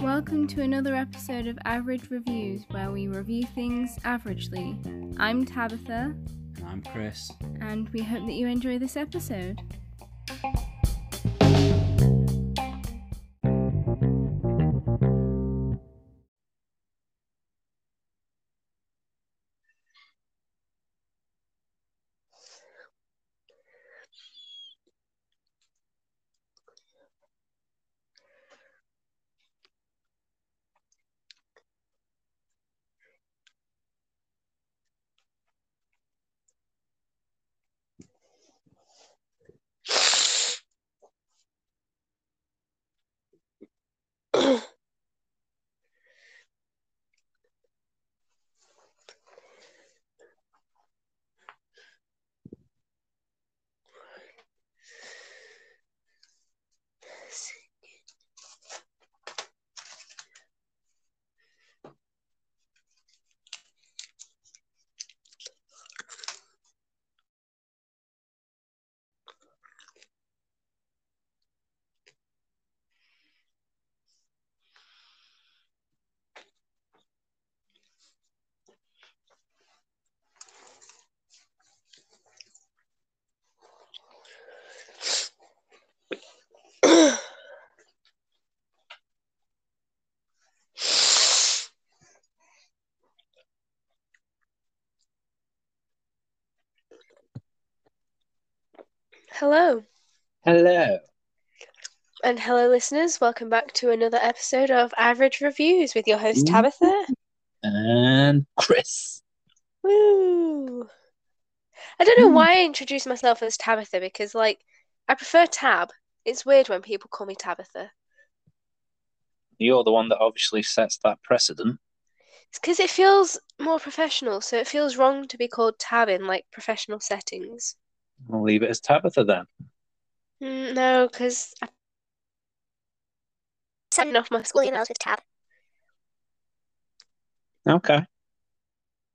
Welcome to another episode of Average Reviews, where we review things averagely. I'm Tabitha, And I'm Chris. and we hope that you enjoy this episode. Hello, Hello. and hello, listeners. Welcome back to another episode of Average Reviews with your host, Tabitha. And Chris. Woo! I don't know Ooh. why I introduced myself as Tabitha because, like, I prefer Tab. It's weird when people call me Tabitha. You're the one that obviously sets that precedent. It's because it feels more professional, so it feels wrong to be called Tab in, like, professional settings. I'll leave it as Tabitha then. Mm, no, because I sending off my school emails with Tab. Okay.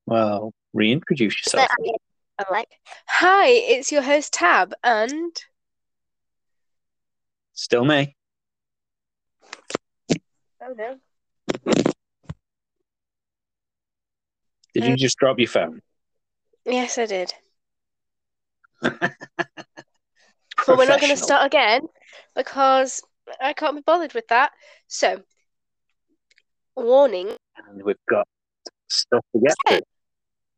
Well, reintroduce yourself. I'm like, hi, it's your host, Tab, and Still me. oh no. Did Uh, you just drop your phone? Yes, I did. But we're not going to start again because I can't be bothered with that. So, warning, And we've got stuff to get through.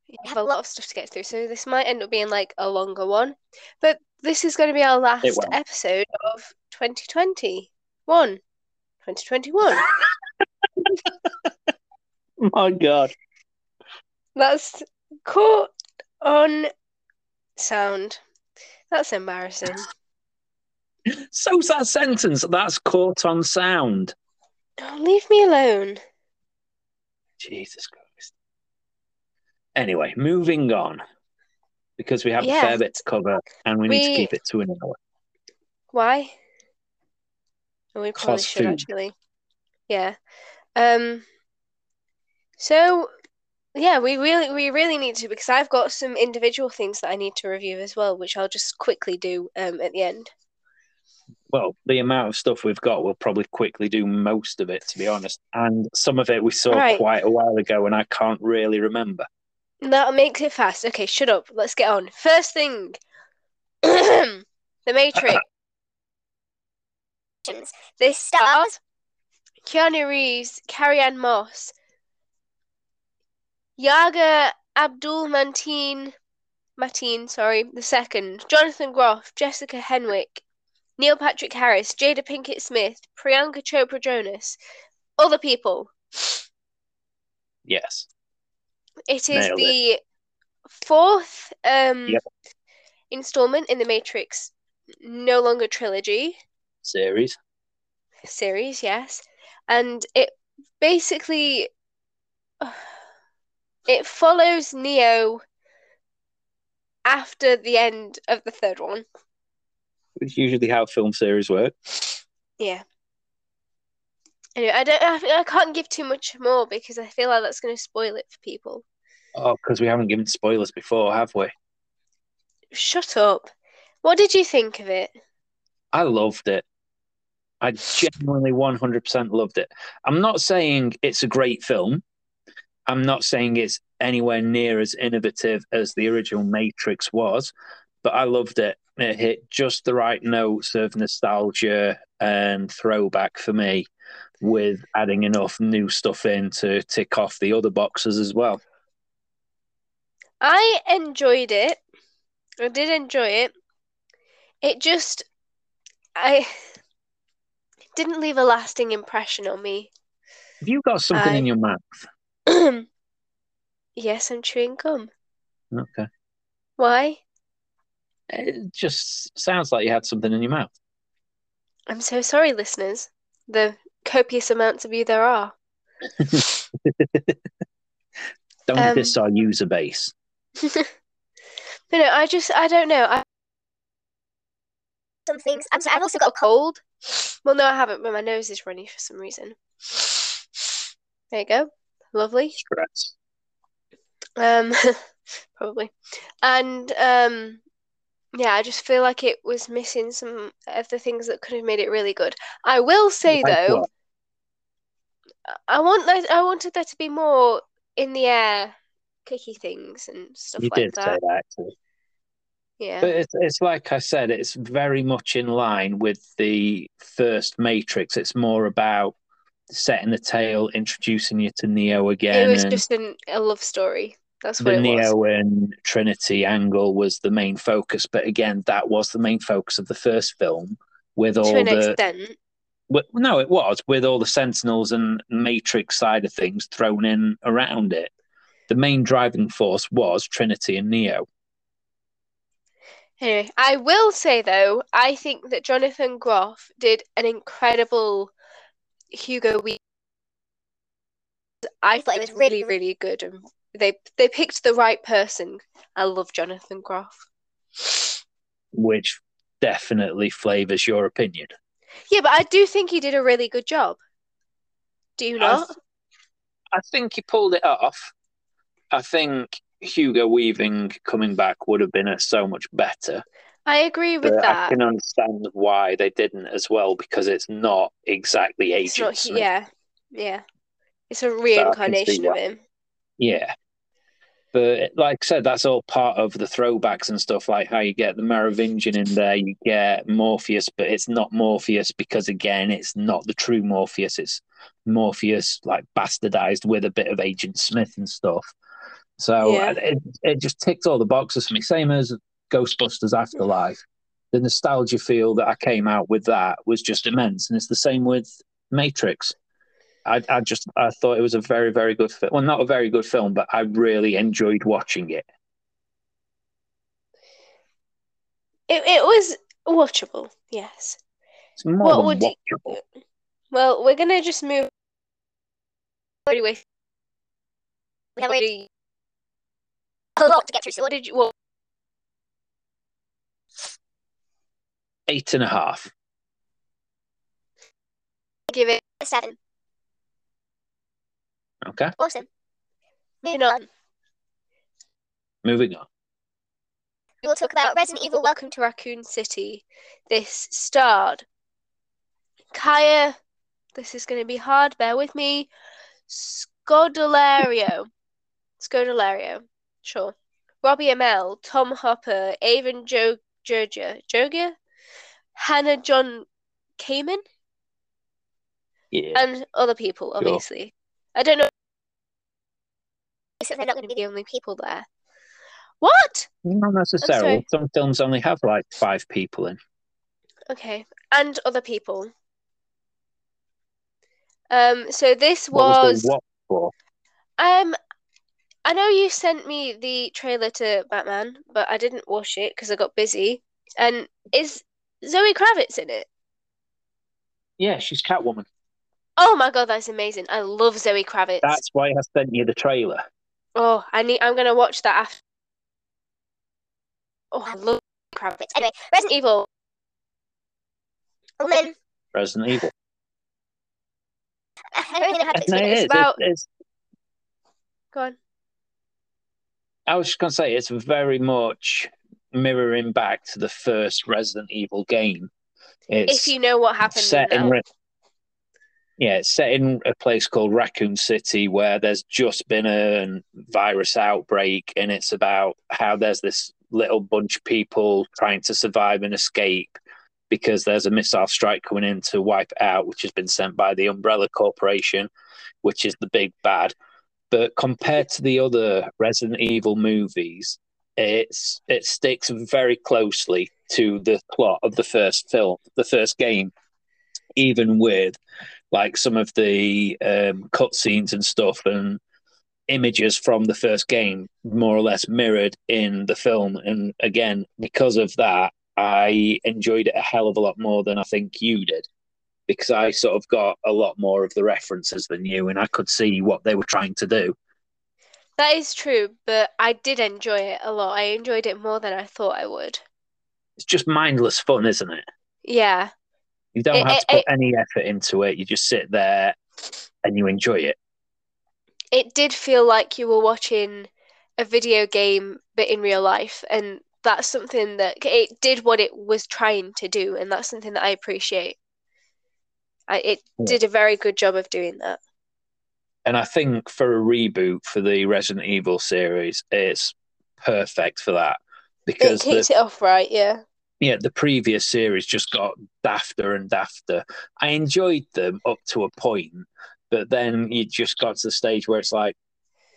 we have a lot of stuff to get through, so this might end up being like a longer one. But this is going to be our last episode of 2021. 2021. My God. That's caught on sound. That's embarrassing. So's that sentence. That's caught on sound. Oh, leave me alone. Jesus Christ. Anyway, moving on. Because we have Yeah. a fair bit to cover and we need to keep it to an hour. Why? Oh, we probably should food. actually. Yeah. Um. So, yeah, we really, we really need to because I've got some individual things that I need to review as well, which I'll just quickly do um at the end. Well, the amount of stuff we've got, we'll probably quickly do most of it, to be honest. And some of it we saw Right. quite a while ago, and I can't really remember. That makes it fast. Okay, shut up. Let's get on. First thing, The Matrix. This stars Keanu Reeves, Carrie Ann Moss, Yaga Abdul Mateen, Mateen, sorry, the second, Jonathan Groff, Jessica Henwick, Neil Patrick Harris, Jada Pinkett Smith, Priyanka Chopra Jonas, other people. Yes. It is Nailed it. the fourth um Yep. installment in the Matrix no longer trilogy Series. series, yes. And it basically it follows Neo after the end of the third one. It's usually how film series work. Yeah. Anyway, I don't I, I can't give too much more because I feel like that's going to spoil it for people. Oh, because we haven't given spoilers before, have we? Shut up. What did you think of it? I loved it. I genuinely 100% loved it. I'm not saying it's a great film. I'm not saying it's anywhere near as innovative as the original Matrix was, but I loved it. It hit just the right notes of nostalgia and throwback for me, with adding enough new stuff in to tick off the other boxes as well. I enjoyed it. I did enjoy it. It just, I didn't leave a lasting impression on me. Have you got something I- in your mouth? yes, I'm chewing gum. Okay. Why? It just sounds like you had something in your mouth. I'm so sorry, listeners. The copious amounts of you there are. Don't Um, diss our user base. but no, I just, I don't know. I some things. I'm sorry, I've also got a cold. Well, no, I haven't, but my nose is runny for some reason. There you go. Lovely. Stress. Um, probably. And um, yeah, I just feel like it was missing some of the things that could have made it really good. I will say though? I want that I wanted there to be more in the air, clicky things and stuff You like did say that. that actually. Yeah. But it's, it's like I said, it's very much in line with the first Matrix. It's more about setting the tale, introducing you to Neo again. It was just an, a love story. That's what the it was. Neo and Trinity angle was the main focus. But again, that was the main focus of the first film with all an the. extent. Well, no, it was with all the Sentinels and Matrix side of things thrown in around it. The main driving force was Trinity and Neo. Anyway, I will say though, I think that Jonathan Groff did an incredible Hugo we I thought it was really, really good, and they they picked the right person. I love Jonathan Groff. which definitely flavors your opinion. Yeah, but I do think he did a really good job. Do you I, not? I think he pulled it off. I think Hugo Weaving coming back would have been a, so much better. I agree with But I can understand why they didn't as well because it's not exactly Agent not, Smith. yeah, yeah. It's a reincarnation of him. Yeah. But like I said, that's all part of the throwbacks and stuff, like how you get the Merovingian in there, you get Morpheus, but it's not Morpheus because again, it's not the true Morpheus. It's Morpheus like bastardized with a bit of Agent Smith and stuff. So Yeah. it, it just ticked all the boxes for me. Same as Ghostbusters Afterlife. The nostalgia feel that I came out with that was just immense, and it's the same with Matrix. I, I just I thought it was a very very good film. Well, not a very good film, but I really enjoyed watching it. It it was watchable. Yes. It's more What than would you- Well, we're gonna just move. Anyway, we have already a lot to get through. So, what did you? What Eight and a half. give it? A seven. Okay, Awesome. Moving on. moving on. We will talk about Resident Evil Welcome to Raccoon City. This starred Kaya. This is going to be hard, bear with me. Scodelario. Scodelario. Sure. Robbie Amell, Tom Hopper, Avan jo- Jogia, Jogia, Hannah John Kamen, Yeah, and other people, Sure. obviously. I don't know if they're not going to be the only people there. What? not necessarily. Some films only have like five people in. Okay, and other people. Um, so this What was, was the what for? um, I know you sent me the trailer to Batman, but I didn't watch it because I got busy. And is Zoe Kravitz in it? Yeah, she's Catwoman. Oh my God, that's amazing! I love Zoe Kravitz. That's why I sent you the trailer. Oh, I need. I'm gonna watch that after. Oh, I love Kravitz. Anyway, Resident Evil. Oh, Woman. Resident Evil. I don't really know to explain it it. It's about. It's, it's, Go on. I was just going to say it's very much mirroring back to the first Resident Evil game. It's if you know what happened set in. Ra- yeah, it's set in a place called Raccoon City where there's just been a virus outbreak, and it's about how there's this little bunch of people trying to survive and escape because there's a missile strike coming in to wipe it out, which has been sent by the Umbrella Corporation, which is the big bad. But compared to the other Resident Evil movies, it's it sticks very closely to the plot of the first film, the first game, even with like some of the um, cutscenes and stuff and images from the first game more or less mirrored in the film. And again, because of that, I enjoyed it a hell of a lot more than I think you did. Because I sort of got a lot more of the references than you, and I could see what they were trying to do. That is true, but I did enjoy it a lot. I enjoyed it more than I thought I would. It's just mindless fun, isn't it? Yeah. You don't It- have to put it- any effort into it. You just sit there and you enjoy it. It did feel like you were watching a video game, but in real life. And that's something that it did what it was trying to do. And that's something that I appreciate. I, it Yeah. did a very good job of doing that. And I think for a reboot for the Resident Evil series, it's perfect for that It because the, kicks it off right, yeah. yeah, the previous series just got dafter and dafter. I enjoyed them up to a point, but then you just got to the stage where it's like,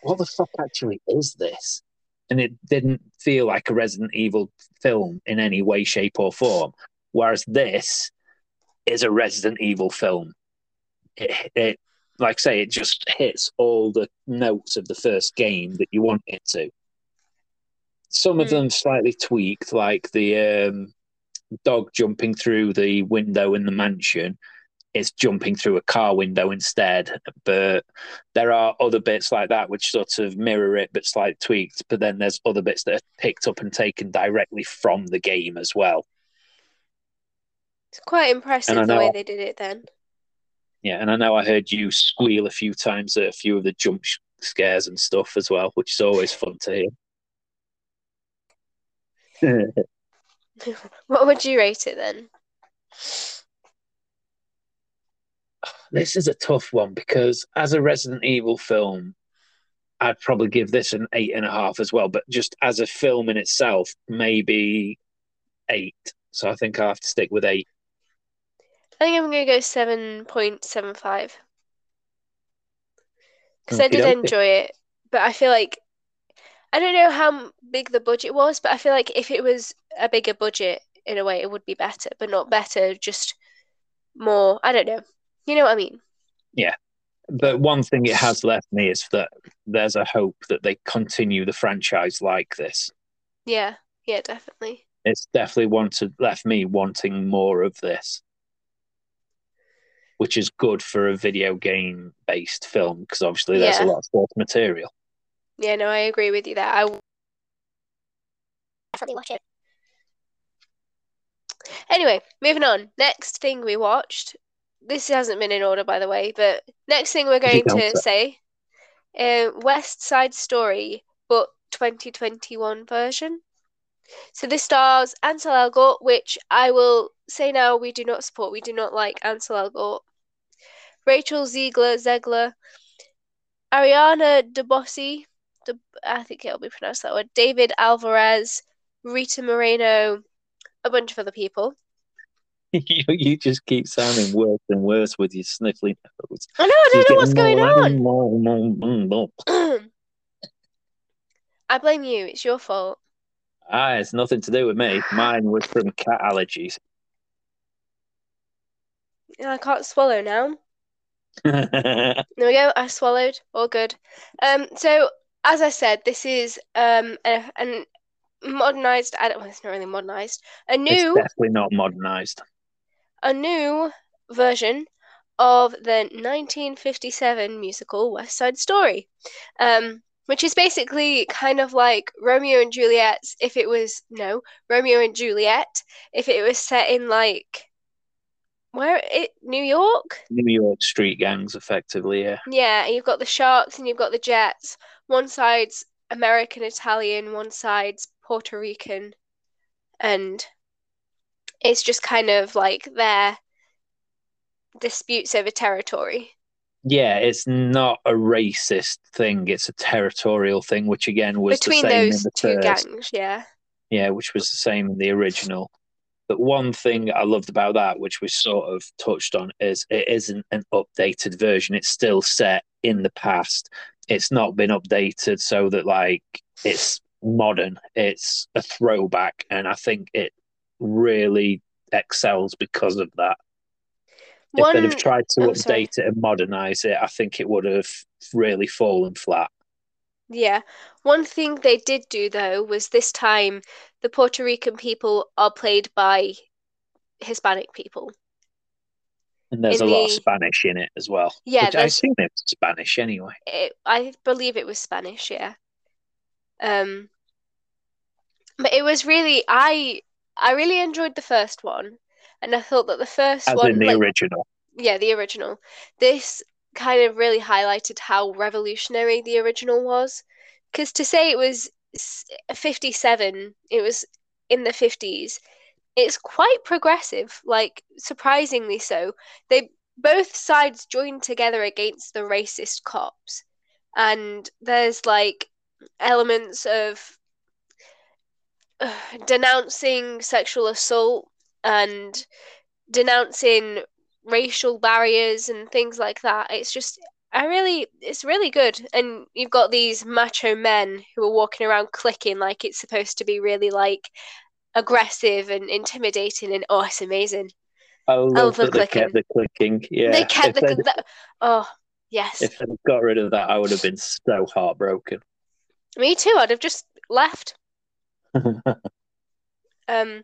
what the fuck actually is this? And it didn't feel like a Resident Evil film in any way, shape, or form. Whereas this is a Resident Evil film. It, it like I say, it just hits all the notes of the first game that you want it to. Some of Mm. them slightly tweaked, like the um, dog jumping through the window in the mansion is jumping through a car window instead. But there are other bits like that which sort of mirror it but slightly tweaked. But then there's other bits that are picked up and taken directly from the game as well. It's quite impressive the way they did it then. Yeah, and I know I heard you squeal a few times at a few of the jump scares and stuff as well, which is always fun to hear. What would you rate it then? this is a tough one because as a Resident Evil film, I'd probably give this an eight and a half as well. But just as a film in itself, maybe eight. So I think I have to stick with eight. I think I'm going to go 7.75. Because I did enjoy it, but I feel like I don't know how big the budget was, but I feel like if it was a bigger budget in a way, it would be better, but not better, just more. I don't know. You know what I mean? Yeah. But one thing it has left me is that there's a hope that they continue the franchise like this. Yeah, yeah, definitely. It's definitely wanted left me wanting more of this, which is good for a video game based film because obviously there's a lot of source material. Yeah, no, I agree with you there. I definitely watch it. Anyway, moving on. Next thing we watched. This hasn't been in order, by the way, but next thing we're going to say, uh, West Side Story, but 2021 version. So this stars Ansel Elgort, which I will say now we do not support. We do not like Ansel Elgort. Rachel Ziegler, Zegler, Ariana DeBose, De, I think it'll be pronounced that word. David Alvarez, Rita Moreno, a bunch of other people. you, you just keep sounding worse and worse with your sniffly nose. I know, I don't She's know what's getting going on. more more more. I blame you. It's your fault. Ah, it's nothing to do with me. Mine was from cat allergies. I can't swallow now. There we go. I swallowed. All good. Um. So as I said, this is um a, an modernized. I don't. Well, it's not really modernized. A it's new. definitely not modernized. a new version of the 1957 musical West Side Story, um, which is basically kind of like Romeo and Juliet if it was no Romeo and Juliet if it was set in like where it New York. New York street gangs, effectively, yeah. Yeah, you've got the sharks and you've got the jets. One side's American Italian, one side's Puerto Rican, and It's just kind of like their disputes over territory. Yeah, it's not a racist thing; it's a territorial thing, which again was Between the same in those the two first. gangs, yeah. Yeah, which was the same in the original. But one thing I loved about that, which we sort of touched on, is it isn't an updated version. It's still set in the past. It's not been updated so that like it's modern. It's a throwback, and I think it really excels because of that. If they'd have tried to oh, sorry. update it and modernize it, I think it would have really fallen flat. Yeah. One thing they did do though was this time the Puerto Rican people are played by Hispanic people. And there's In a lot of Spanish in it as well. Yeah, which I think it's Spanish anyway. it, I believe it was Spanish, yeah. Um, but it was really I I really enjoyed the first one, and I thought that the first As one, in the like, original. yeah, the original, this kind of really highlighted how revolutionary the original was. Because to say it was 57, it was in the 50s, it's quite progressive, like surprisingly so. They both sides joined together against the racist cops, and there's like elements of uh, denouncing sexual assault and denouncing racial barriers and things like that. It's just I really it's really good. And you've got these macho men who are walking around clicking like it's supposed to be really like aggressive and intimidating and oh it's amazing. I love the they kept the clicking. Yeah. They kept if the, the oh yes. if they'd got rid of that, I would have been so heartbroken. Me too, I'd have just left. Um,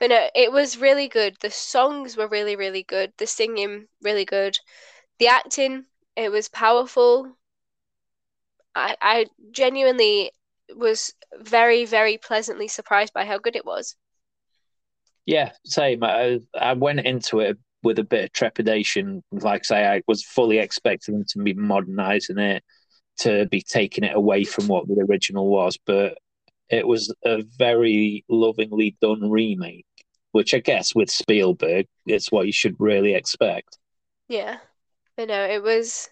but no, it was really good. The songs were really, really good. The singing, really good. The acting, it was powerful. I, I genuinely was very, very pleasantly surprised by how good it was. yeah, same. I, I went into it with a bit of trepidation. Like I say, I was fully expecting them to be modernizing it, to be taking it away from what the original was, but it was a very lovingly done remake, which I guess with Spielberg, it's what you should really expect. Yeah, I know it was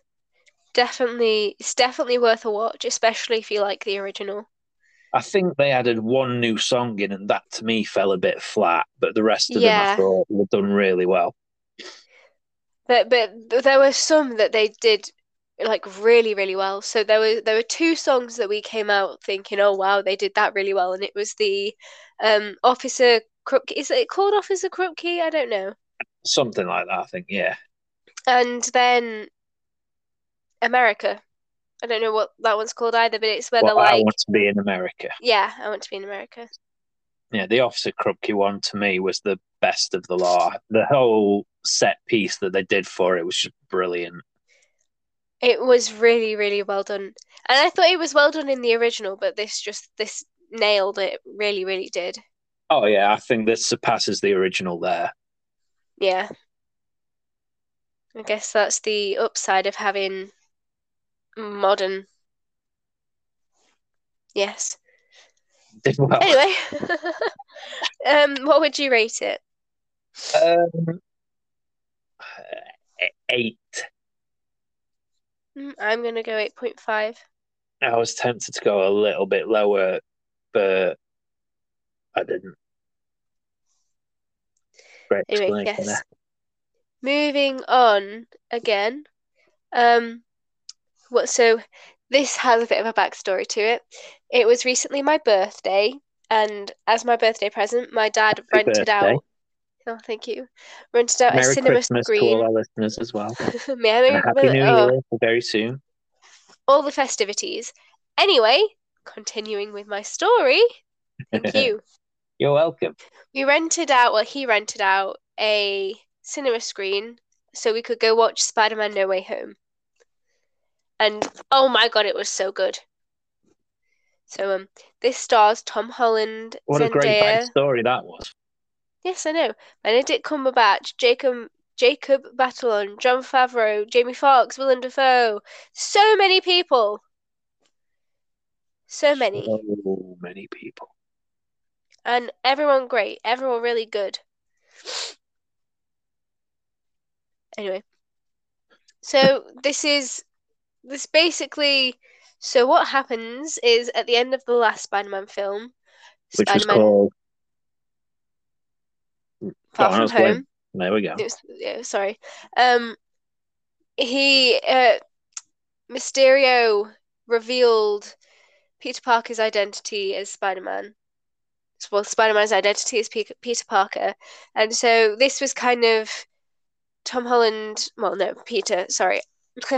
definitely, it's definitely worth a watch, especially if you like the original. I think they added one new song in, and that to me fell a bit flat, but the rest of them Yeah. I thought were done really well. But but there were some that they did like really really well. So there were there were two songs that we came out thinking, oh wow, they did that really well, and it was the um Officer Krupke. Is it called Officer Krupke? I don't know. Something like that, I think, yeah. And then America. I don't know what that one's called either, but it's where Well, they're I want to be in America. yeah, I want to be in America. Yeah, the Officer Krupke one to me was the best of the lot. The whole set piece that they did for it was just brilliant. It was really really well done, and I thought it was well done in the original, but this just this nailed it. Really really did. Oh yeah, I think this surpasses the original there. Yeah. I guess that's the upside of having modern. Yes. Did well. Anyway, um, what would you rate it? Um, eight. Mm, I'm gonna go 8.5. I was tempted to go a little bit lower, but I didn't. Great Anyway, yes. Moving on again. Um, what? So this has a bit of a backstory to it. It was recently my birthday, and as my birthday present, my dad Happy rented birthday. out. Oh, thank you. Rented out a Merry cinema Christmas to all our listeners as well. May I And a Merry- Happy New oh, Year very soon. all the festivities. Anyway, continuing with my story. Thank you. You're welcome. We rented out, well, he rented out a cinema screen so we could go watch Spider-Man No Way Home. And oh my God, it was so good. So um, this stars Tom Holland, What a great Zendaya. backstory that was. Yes, I know. Benedict Cumberbatch, Jacob Jacob Batalon, Jon Favreau, Jamie Foxx, Willem Dafoe. So many people. So many. So many people. And everyone great. Everyone really good. Anyway, so this is this basically. So what happens is at the end of the last Spider-Man film, which was Spider-Man called. Far I From was Home. There we go. Was, yeah, sorry. Um, he uh, Mysterio revealed Peter Parker's identity as Spider-Man. Well, Spider-Man's identity as Pe- Peter Parker, and so this was kind of Tom Holland. Well, no, Peter. Sorry.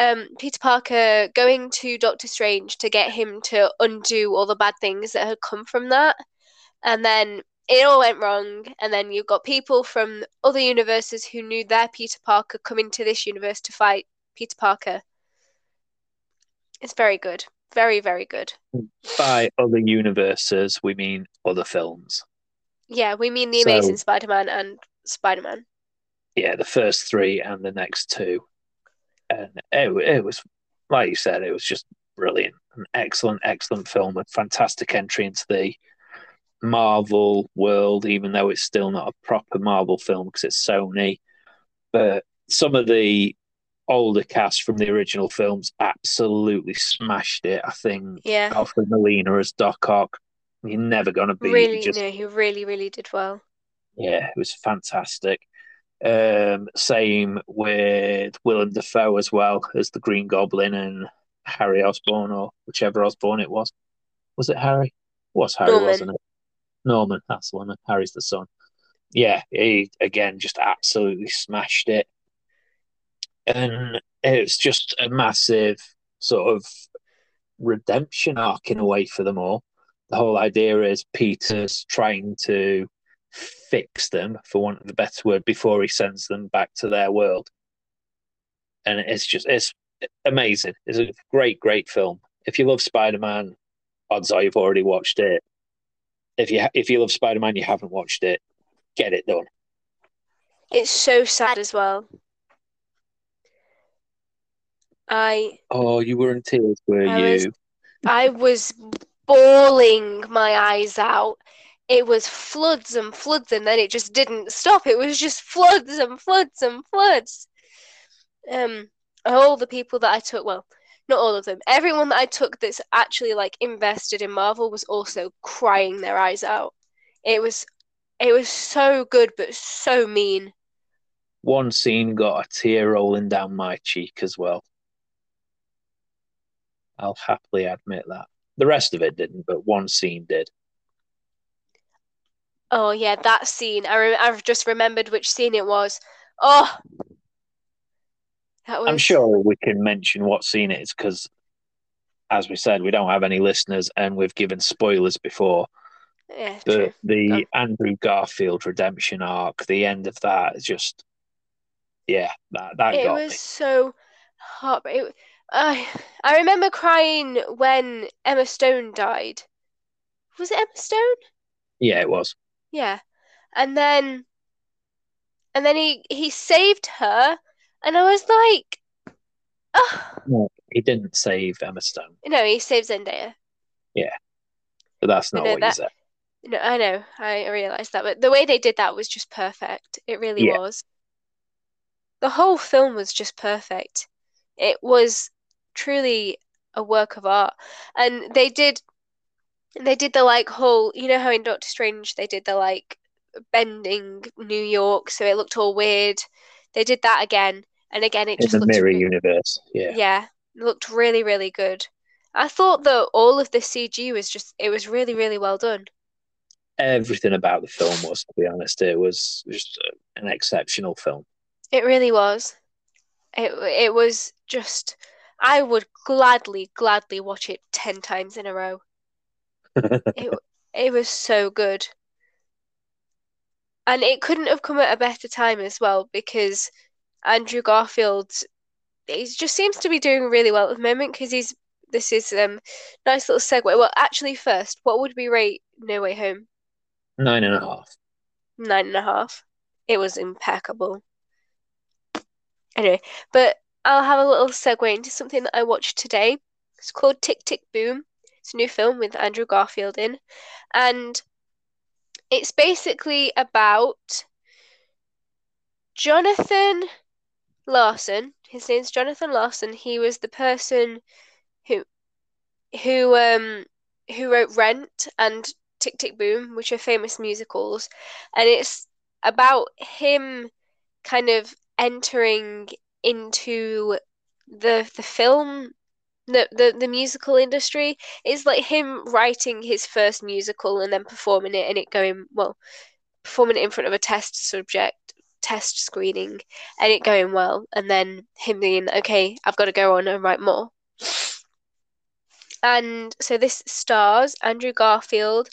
um, Peter Parker going to Doctor Strange to get him to undo all the bad things that had come from that, and then it all went wrong. And then you've got people from other universes who knew their Peter Parker coming to this universe to fight Peter Parker. It's very good. Very, very good. By other universes, we mean other films. Yeah, we mean the So- Amazing Spider Man and Spider Man. Yeah, the first three and the next two. And it, it was, like you said, it was just brilliant. An excellent, excellent film. A fantastic entry into the Marvel world, even though it's still not a proper Marvel film because it's Sony. But some of the older cast from the original films absolutely smashed it. I think Yeah. Alfred Molina as Doc Ock. You're never going to beat. Really, just no, he really, really did well. yeah, it was fantastic. Um, same with Willem Dafoe as well as the Green Goblin and Harry Osborn or whichever Osborn it was. Was it Harry? It was Harry, Norman. wasn't it? Norman, that's the one. Harry's the son. Yeah, he again just absolutely smashed it. And it's just a massive sort of redemption arc in a way for them all. The whole idea is Peter's trying to fix them, for want of a better word, before he sends them back to their world. And it's just it's amazing. It's a great, great film. If you love Spider Man, odds are you've already watched it. If you if you love Spider Man, you haven't watched it. Get it done. It's so sad as well. I Oh, you were in tears, were I you? was- I was bawling my eyes out. It was floods and floods, and then it just didn't stop. It was just floods and floods and floods. Um, all the people that I took, well, not all of them, everyone that I took that's actually like invested in Marvel was also crying their eyes out. It was, it was so good, but so mean. One scene got a tear rolling down my cheek as well. I'll happily admit that. The rest of it didn't, but one scene did. Oh yeah, that scene. I re- I've just remembered which scene it was. Oh, that was. I'm sure we can mention what scene it is because, as we said, we don't have any listeners and we've given spoilers before. Yeah, But true. the Andrew Garfield redemption arc, the end of that is just, yeah, that, that It got was me. so heartbreaking. I I remember crying when Emma Stone died. Was it Emma Stone? Yeah, it was. Yeah. And then and then he he saved her and I was like oh No, he didn't save Emma Stone, no, he saved Zendaya. Yeah, but that's not know what that- you said. No, I know, I realized that, but the way they did that was just perfect. It really Yeah. was. The whole film was just perfect. It was truly a work of art. And they did they did the like whole, you know how in Doctor Strange they did the like bending New York so it looked all weird. They did that again and again it In just the looked mirror re- universe, yeah. yeah, it looked really, really good. I thought that all of the CG was just it was really, really well done. Everything about the film was, to be honest, it was just an exceptional film. It really was. It it was just I would gladly, gladly watch it ten times in a row. It it was so good. And it couldn't have come at a better time as well because Andrew Garfield he just seems to be doing really well at the moment because he's this is um nice little segue. Well, actually first, what would we rate No Way Home? Nine and a half. nine and a half. It was impeccable. Anyway, but I'll have a little segue into something that I watched today. It's called Tick Tick Boom. It's a new film with Andrew Garfield in, and it's basically about Jonathan Larson. His name's Jonathan Larson. He was the person who who um who wrote Rent and Tick Tick Boom, which are famous musicals, and it's about him kind of entering into the the film the, the the musical industry is like him writing his first musical and then performing it and it going well performing it in front of a test subject test screening and it going well. And then him being okay i've got to go on and write more. And so this stars andrew garfield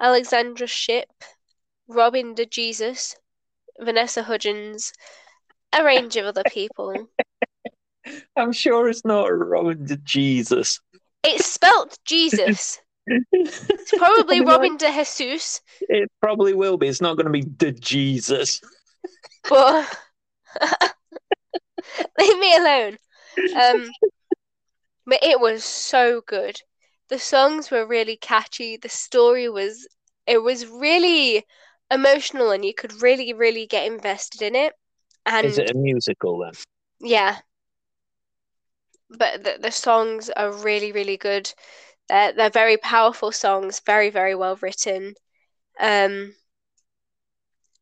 alexandra shipp robin de jesus vanessa hudgens a range of other people I'm sure it's not Robin de Jesus. it's spelt jesus it's probably robin de jesus It probably will be. It's not going to be de Jesus. but leave me alone. Um, but it was so good. The songs were really catchy. The story was it was really emotional, and you could really, really get invested in it. And Is it a musical then? yeah, but the the songs are really, really good. They're they're very powerful songs, very, very well written. Um,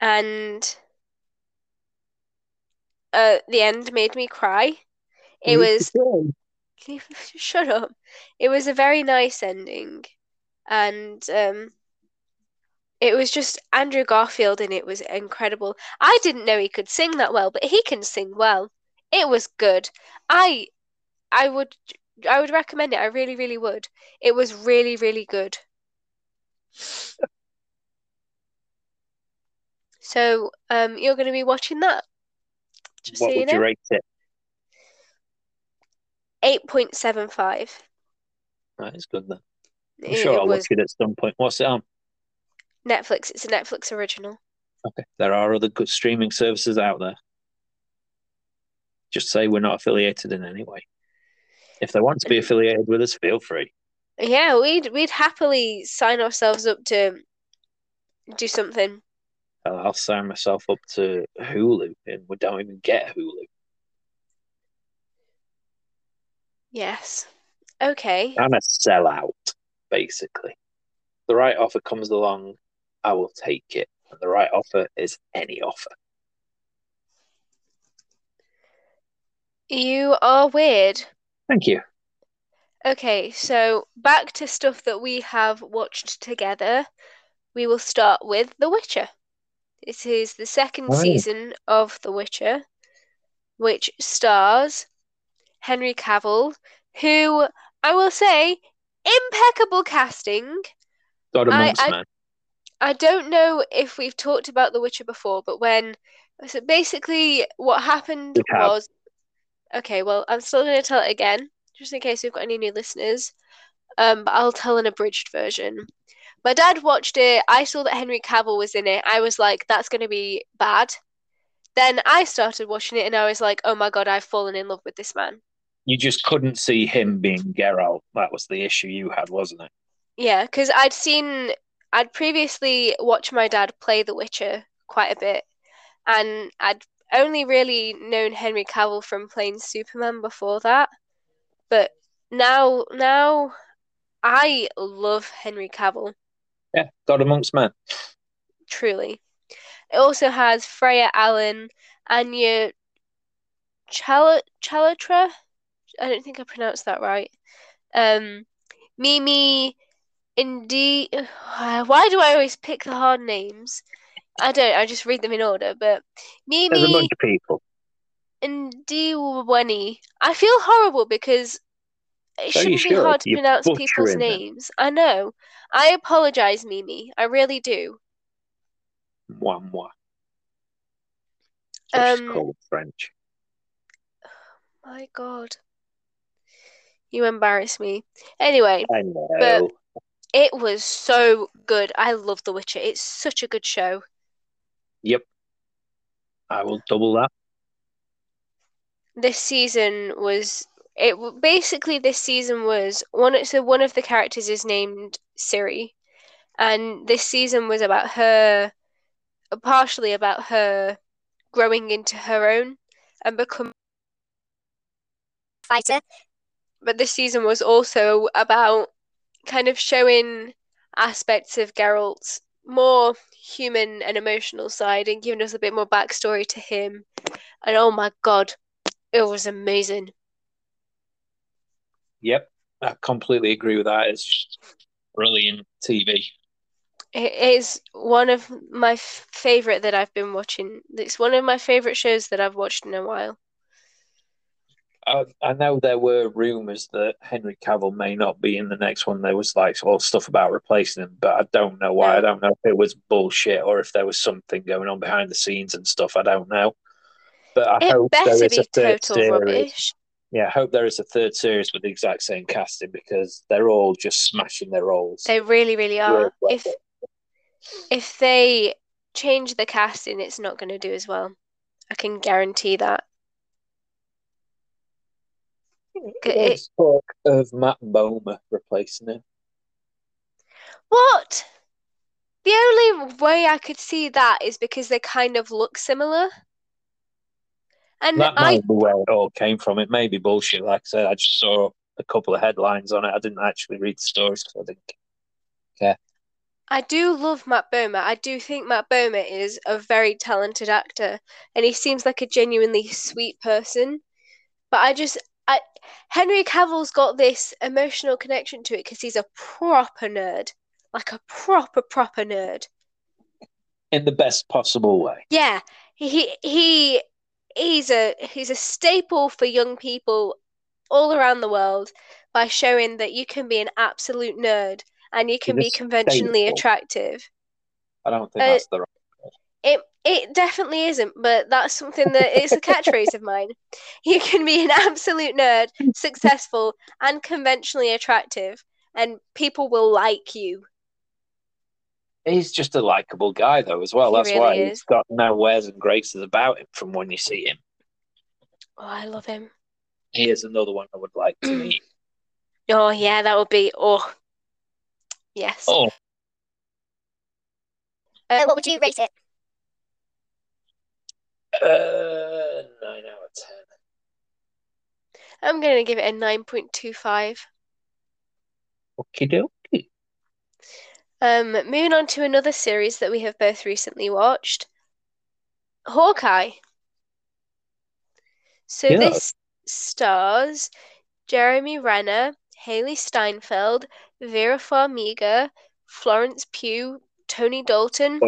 and uh, the end made me cry. It was Can you shut up? It was a very nice ending, and um, it was just Andrew Garfield, and it was incredible. I didn't know he could sing that well, but he can sing well. It was good. I, I would, I would recommend it. I really, really would. It was really, really good. So, um, you're going to be watching that. Just What so would you know, rate it? eight point seven five. That is good then. I'm It, sure it I'll was watch it at some point. What's it on? Netflix. It's a Netflix original. Okay. There are other good streaming services out there. Just say we're not affiliated in any way. If they want to be affiliated with us, feel free. Yeah, we'd we'd happily sign ourselves up to do something. I'll I'll sign myself up to Hulu, and we don't even get Hulu. Yes. Okay. I'm a sellout, basically. The right offer comes along, I will take it. And the right offer is any offer. You are weird. Thank you. Okay, so back to stuff that we have watched together. We will start with The Witcher. It is the second season of The Witcher, which stars Henry Cavill, who I will say, impeccable casting. God I- amongst I- man. I don't know if we've talked about The Witcher before, but when so basically what happened was okay, well, I'm still going to tell it again, just in case we've got any new listeners. Um, but I'll tell an abridged version. My dad watched it. I saw that Henry Cavill was in it. I was like, that's going to be bad. Then I started watching it and I was like, oh my God, I've fallen in love with this man. You just couldn't see him being Geralt. That was the issue you had, wasn't it? Yeah, because I'd seen, I'd previously watched my dad play The Witcher quite a bit, and I'd only really known Henry Cavill from playing Superman before that. But now, now I love Henry Cavill, Yeah, God amongst men. truly. It also has Freya Allan, Anya Chal Chalatra. I don't think I pronounced that right. Um, Mimi Indi. Why do I always pick the hard names? I don't. I just read them in order. But Mimi. There's a bunch of people. Ndiwani. I feel horrible because it So shouldn't be hard to You're pronounce people's them. names. I know. I apologize, Mimi. I really do. Moi, moi. That's Um, called French. My God. You embarrass me. Anyway, I know. It was so good. I love The Witcher. It's such a good show. Yep. I will double that. This season was it basically this season was one so one of the characters is named Ciri and this season was about her partially about her growing into her own and become Fighter. but this season was also about kind of showing aspects of Geralt's more human and emotional side and giving us a bit more backstory to him. And oh my god, it was amazing. Yep, I completely agree with that. It's just brilliant TV. It is one of my f- favorite that I've been watching. It's one of my favorite shows that I've watched in a while. I, I know there were rumors that Henry Cavill may not be in the next one. There was like all stuff about replacing him, but I don't know why. I don't know if it was bullshit or if there was something going on behind the scenes and stuff. I don't know. But I It hope there is a third series. rubbish. Yeah, I hope there is a third series with the exact same casting because they're all just smashing their roles. They really, really are. If if they change the casting, it's not going to do as well. I can guarantee that. Talk of Matt Bomer replacing him. What? The only way I could see that is because they kind of look similar. And That I might be where it all came from. It may be bullshit. Like I said, I just saw a couple of headlines on it. I didn't actually read the stories because I didn't. care. I do love Matt Bomer. I do think Matt Bomer is a very talented actor, and he seems like a genuinely sweet person. But I just, I Henry Cavill's got this emotional connection to it because he's a proper nerd, like a proper proper nerd. In the best possible way. Yeah, he he he's a he's a staple for young people all around the world by showing that you can be an absolute nerd and you can be conventionally staple. attractive. I don't think Uh, that's the right. It it definitely isn't, but that's something that it's a catchphrase of mine. You can be an absolute nerd, successful, and conventionally attractive, and people will like you. He's just a likable guy, though, as well. He That's really why is. he's got no wares and graces about him from when you see him. Oh, I love him. He is another one I would like to meet. Oh yeah, that would be oh yes. Oh, Uh, what would you rate it? Uh, nine out of ten. I'm gonna give it a nine point two five. Okie dokie. Um, moving on to another series that we have both recently watched, Hawkeye. So Yeah. this stars Jeremy Renner, Hailee Steinfeld, Vera Farmiga, Florence Pugh, Tony Dalton,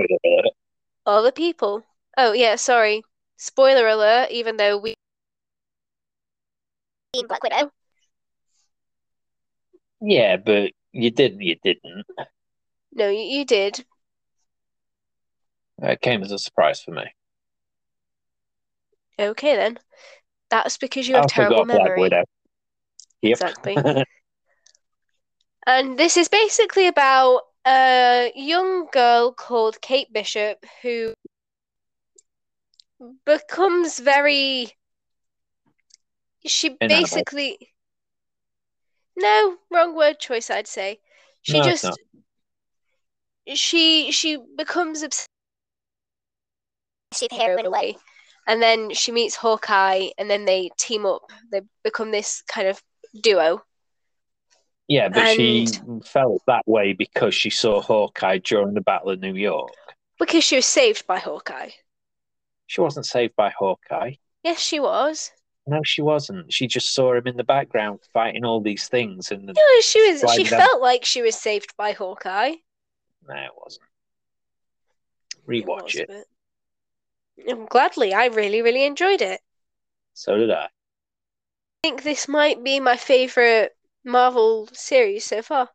all the people. Oh yeah, sorry. Spoiler alert, even though we Team Black Widow. Yeah, but you didn't. You didn't. no, you, you did. It came as a surprise for me. Okay then. That's because you have I terrible forgot Black memory. Widow. Yep. Exactly. And this is basically about a young girl called Kate Bishop who becomes very. She Inanimate. basically. No, wrong word choice, I'd say. She No, just. She she becomes obsessed Superhero in a way. and then she meets Hawkeye, and then they team up. They become this kind of duo. yeah, but she felt that way because she saw Hawkeye during the Battle of New York. Because she was saved by Hawkeye. She wasn't saved by Hawkeye. Yes, she was. No, she wasn't. She just saw him in the background fighting all these things, and No, she was. She down. felt like she was saved by Hawkeye. no, it wasn't. It Rewatch was, it. but- Um, Gladly, I really, really enjoyed it. So did I. I think this might be my favorite Marvel series so far.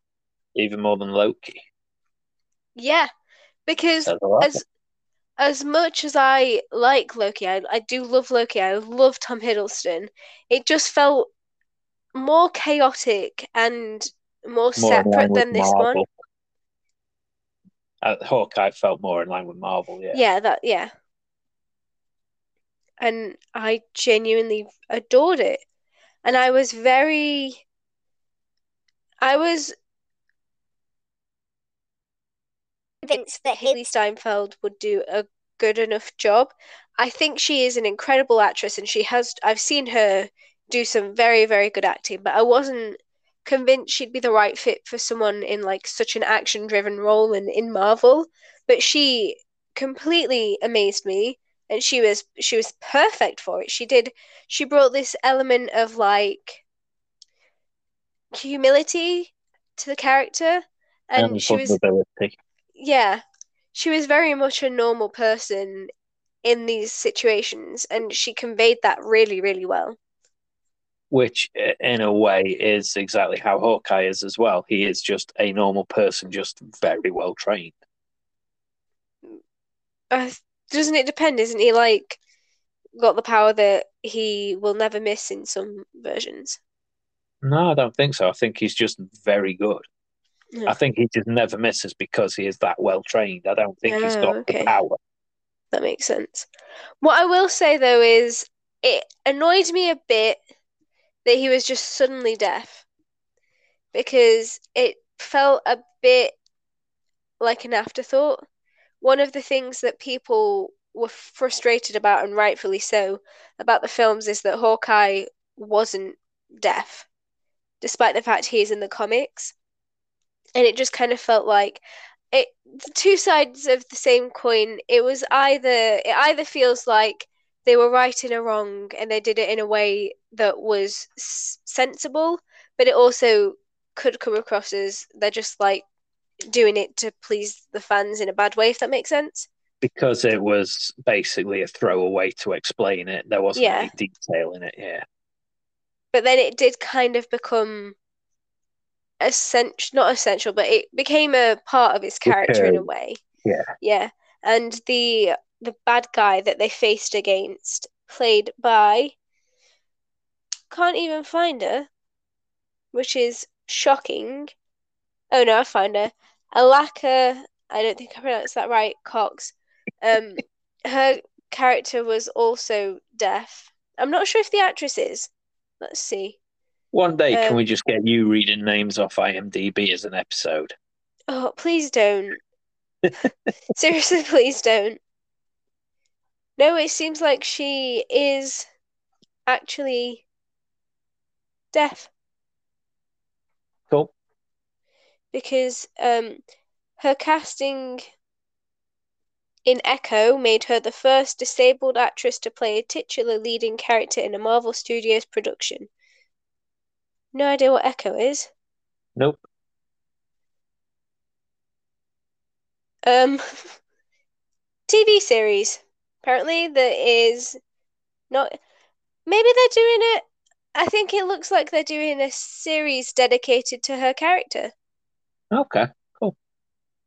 Even more than Loki. Yeah, because Says a lot. as as much as I like Loki, I, I do love Loki. I love Tom Hiddleston. It just felt more chaotic and more more separate than this one. Marvel. Uh, Hawkeye felt more in line with Marvel. Yeah. Yeah, that yeah. And I genuinely adored it. And I was very I was Convinced that Hailee Steinfeld would do a good enough job. I think she is an incredible actress, and she has. I've seen her do some very, very good acting, but I wasn't convinced she'd be the right fit for someone in like such an action-driven role in in Marvel. But she completely amazed me, and she was she was perfect for it. She did. She brought this element of like humility to the character, and, And she was vulnerability. Yeah, she was very much a normal person in these situations, and she conveyed that really, really well. which in a way is exactly how Hawkeye is as well. He is just a normal person, just very well trained. Uh, doesn't it depend? Isn't he like got the power that he will never miss in some versions? No, I don't think so. I think he's just very good. Yeah. I think he just never misses because he is that well trained. I don't think he's got oh, okay. the power. That makes sense. What I will say though is it annoyed me a bit that he was just suddenly deaf because it felt a bit like an afterthought. One of the things that people were frustrated about, and rightfully so, about the films is that Hawkeye wasn't deaf, despite the fact he is in the comics. And it just kind of felt like it the two sides of the same coin. It was either it either feels like they were right in a wrong and they did it in a way that was sensible, but it also could come across as they're just like doing it to please the fans in a bad way, if that makes sense. Because it was basically a throwaway to explain it. There wasn't Yeah. any detail in it, yeah. But then it did kind of become essential, not essential, but it became a part of his character in a way. Yeah. Yeah. And the the bad guy that they faced against, played by can't even find her, which is shocking. Oh no, I found her. Alaka, I don't think I pronounced that right, Cox. Um, her character was also deaf. I'm not sure if the actress is. Let's see. One day, can Um, we just get you reading names off IMDb as an episode? Oh, please don't. Seriously, please don't. No, it seems like she is actually deaf Cool. because um her casting in Echo made her the first disabled actress to play a titular leading character in a Marvel Studios production. No idea what Echo is. Nope. Um, TV series. Apparently, that is not. Maybe they're doing it. I think it looks like they're doing a series dedicated to her character. Okay. Cool.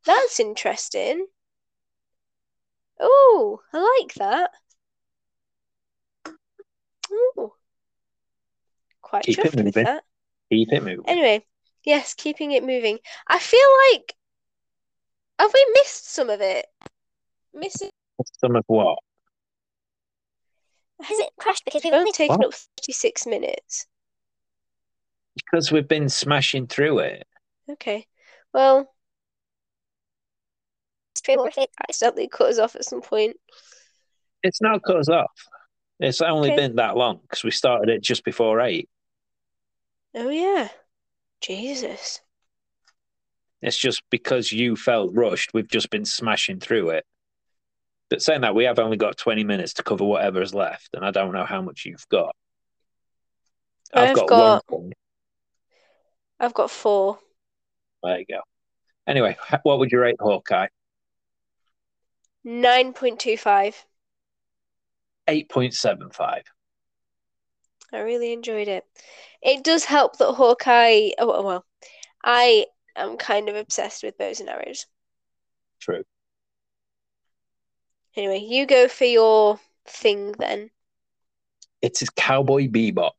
That's interesting. Oh, I like that. Ooh. Quite Keep chuffed with that. Keep it moving. Anyway, yes, keeping it moving. I feel like have we missed some of it? Missing Some of what? has it crashed because we've only only taken What? up 36 minutes. Because we've been smashing through it. Okay. Well, It's true, Well, or it- accidentally cut us off at some point. It's not cut us off. It's only Okay. been that long because we started it just before eight. Oh yeah. Jesus. It's just because you felt rushed, we've just been smashing through it. But saying that, we have only got 20 minutes to cover whatever's left, and I don't know how much you've got. I've, I've got, got- one. I've got four. There you go. Anyway, what would you rate Hawkeye? 9.25. 8.75. I really enjoyed it. It does help that Hawkeye. Oh, well, I am kind of obsessed with bows and arrows. True. Anyway, you go for your thing then. It is Cowboy Bebop.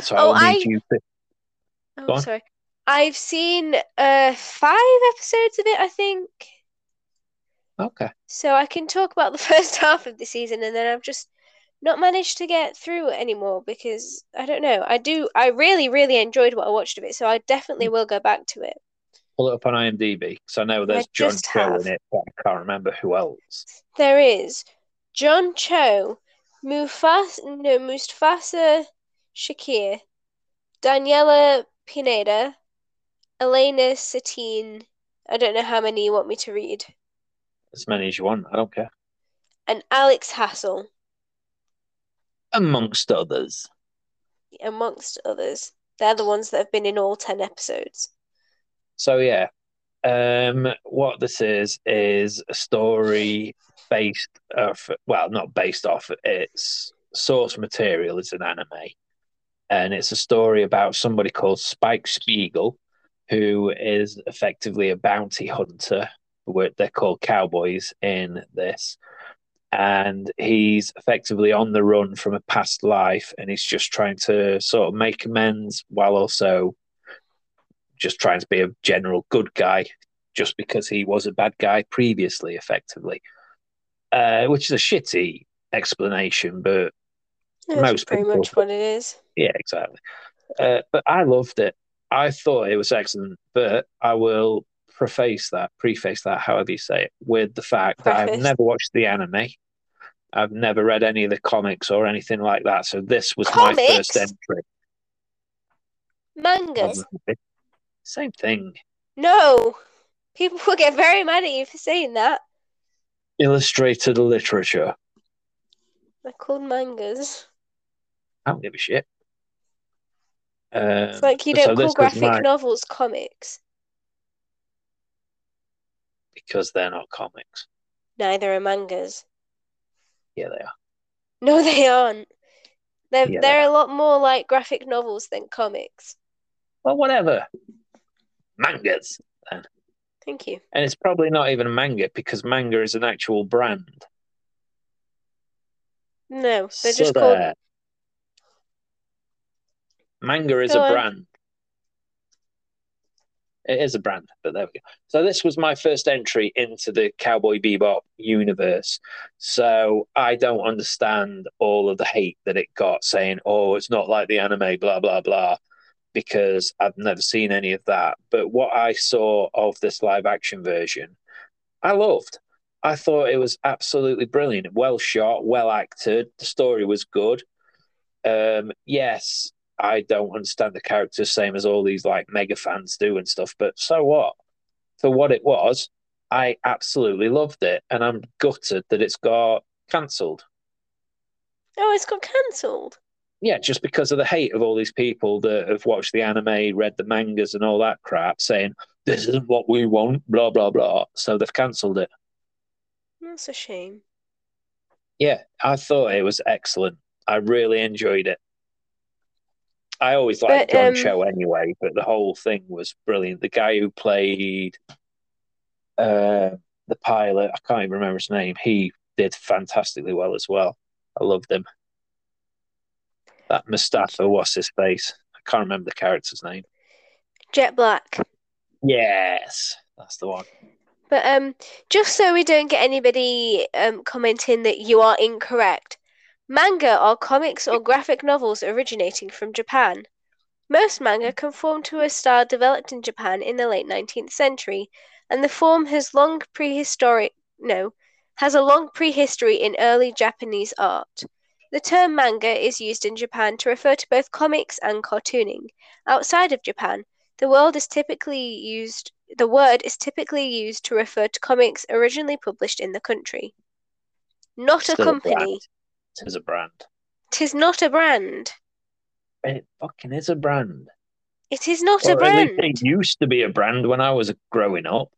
So Oh, I'll need I- you to. Oh, sorry. I've seen uh five episodes of it, I think. Okay. So I can talk about the first half of the season and then I've just not managed to get through anymore because I don't know. I do I really, really enjoyed what I watched of it, so I definitely mm. will go back to it. Pull it up on IMDb. So I know there's I John Cho have. in it, but I can't remember who else. There is John Cho, Mufasa, no, Mustafasa Shakir, Daniela Pineda, Elena Satine. I don't know how many you want me to read. As many as you want. I don't care. And Alex Hassell, Amongst others. amongst others. They're the ones that have been in all 10 episodes. So yeah, um, what this is is a story based off. Well, not based off. Its source material is an anime, and it's a story about somebody called Spike Spiegel, who is effectively a bounty hunter. They're called cowboys in this, and he's effectively on the run from a past life, and he's just trying to sort of make amends while also just trying to be a general good guy just because he was a bad guy previously, effectively. Uh, which is a shitty explanation, but That's Most pretty people- much what it is. yeah, exactly. Uh, but I loved it. I thought it was excellent, but I will preface that, preface that, however you say it, with the fact that I've never watched the anime. I've never read any of the comics or anything like that. So this was my first entry. Mangas. Same thing. No. People will get very mad at you for saying that. Illustrated literature. They're called mangas. I don't give a shit. Um, It's like you don't this call graphic my- novels comics. because they're not comics. Neither are mangas. Yeah, they are. No, they aren't. They're Yeah, they they're a lot more like graphic novels than comics. Well, whatever. Mangas. Thank you. And it's probably not even a manga because manga is an actual brand. No, they're So just called. there. Manga is Go a on. brand. It is a brand, but there we go. So this was my first entry into the Cowboy Bebop universe. So I don't understand all of the hate that it got, saying, "Oh, it's not like the anime," blah blah blah, because I've never seen any of that. But what I saw of this live action version, I loved. I thought it was absolutely brilliant. Well shot, well acted. The story was good. Um, yes, I don't understand the characters same as all these like mega fans do and stuff, but so what? For what it was, I absolutely loved it, and I'm gutted that it's got cancelled. Oh, it's got cancelled. Yeah, just because of the hate of all these people that have watched the anime, read the mangas, and all that crap, saying this isn't what we want, blah blah blah. So they've cancelled it. That's a shame. Yeah, I thought it was excellent. I really enjoyed it. I always liked But, John um, Cho anyway, but the whole thing was brilliant. The guy who played uh, the pilot, I can't even remember his name, he did fantastically well as well. I loved him. That Mustafa, what's his face? I can't remember the character's name. Jet Black. Yes, that's the one. But um, just so we don't get anybody um commenting that you are incorrect, manga are comics or graphic novels originating from Japan. Most manga conform to a style developed in Japan in the late 19th century, and the form has long prehistoric no, has a long prehistory in early Japanese art. The term manga is used in Japan to refer to both comics and cartooning. Outside of Japan, the world is typically used the word is typically used to refer to comics originally published in the country. Not a Still a company. It is a brand. Tis not a brand. It fucking is a brand. It is not Or a at least brand. it used to be a brand when I was growing up.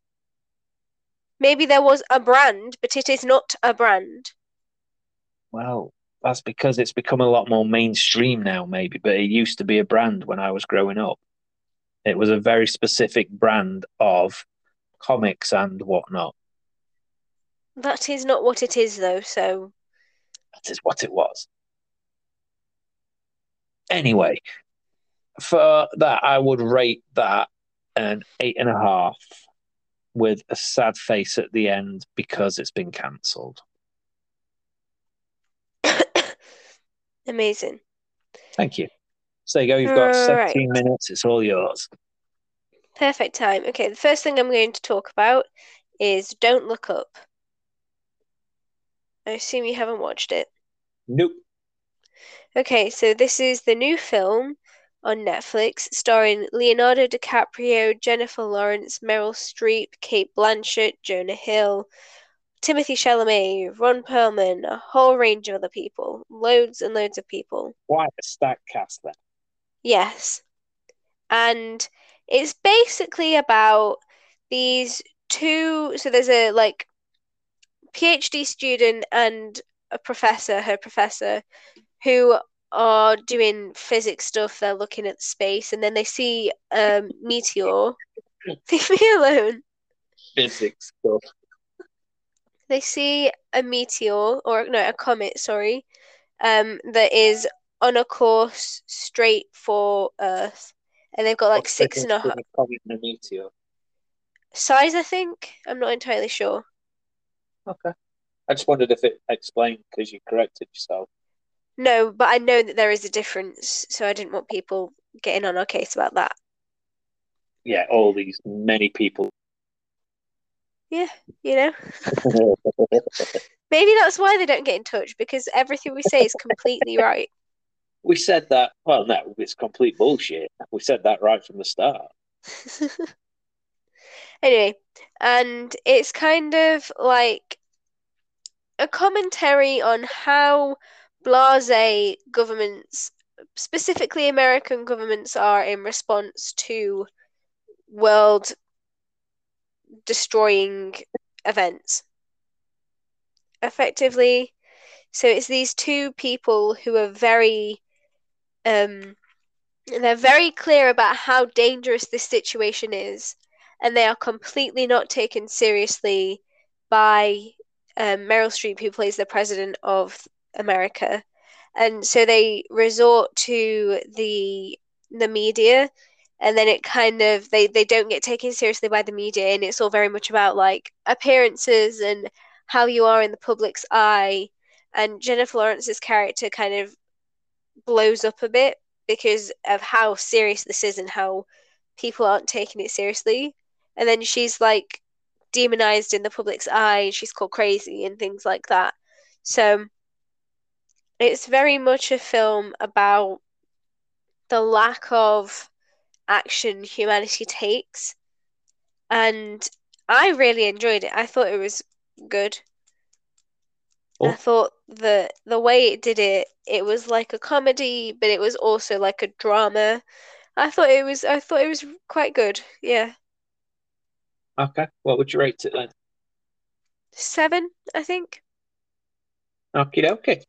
Maybe there was a brand, but it is not a brand. Well, that's because it's become a lot more mainstream now, maybe, but it used to be a brand when I was growing up. It was a very specific brand of comics and whatnot. That is not what it is, though, so. That is what it was. Anyway, for that, I would rate that an eight and a half with a sad face at the end because it's been cancelled. Amazing. Thank you. So there you go. You've got Right. 17 minutes. It's all yours. Perfect time. Okay, the first thing I'm going to talk about is Don't Look Up. I assume you haven't watched it. Nope. Okay, so this is the new film on Netflix starring Leonardo DiCaprio, Jennifer Lawrence, Meryl Streep, Cate Blanchett, Jonah Hill, Timothy Chalamet, Ron Perlman, a whole range of other people. Loads and loads of people. Quite a stacked cast then. Yes. And it's basically about these two so there's a like PhD student and a professor, her professor, who are doing physics stuff. They're looking at space, and then they see a meteor. Leave me alone. Physics stuff. They see a meteor, or no, a comet. Sorry, um, that is on a course straight for Earth, and they've got like What's six and a half a comet and a meteor? size. I think I'm not entirely sure. Okay. I just wondered if it explained because you corrected yourself. No, but I know that there is a difference, so I didn't want people getting on our case about that. Yeah, all these many people. Yeah, you know. Maybe that's why they don't get in touch because everything we say is completely right. we said that. Well, no, it's complete bullshit. We said that right from the start. Anyway, and it's kind of like a commentary on how blase governments, specifically American governments, are in response to world destroying events. Effectively, so it's these two people who are very um they're very clear about how dangerous this situation is and they are completely not taken seriously by um, Meryl Streep, who plays the president of America, and so they resort to the the media, and then it kind of they they don't get taken seriously by the media, and it's all very much about like appearances and how you are in the public's eye, and Jennifer Lawrence's character kind of blows up a bit because of how serious this is and how people aren't taking it seriously and then she's like demonized in the public's eye she's called crazy and things like that. So it's very much a film about the lack of action humanity takes. And i really enjoyed it. I thought it was good. Oh. i thought the the way it did it it was like a comedy but it was also like a drama. I thought it was i thought it was quite good. Yeah Okay. What would you rate it then? seven i think Okie dokie.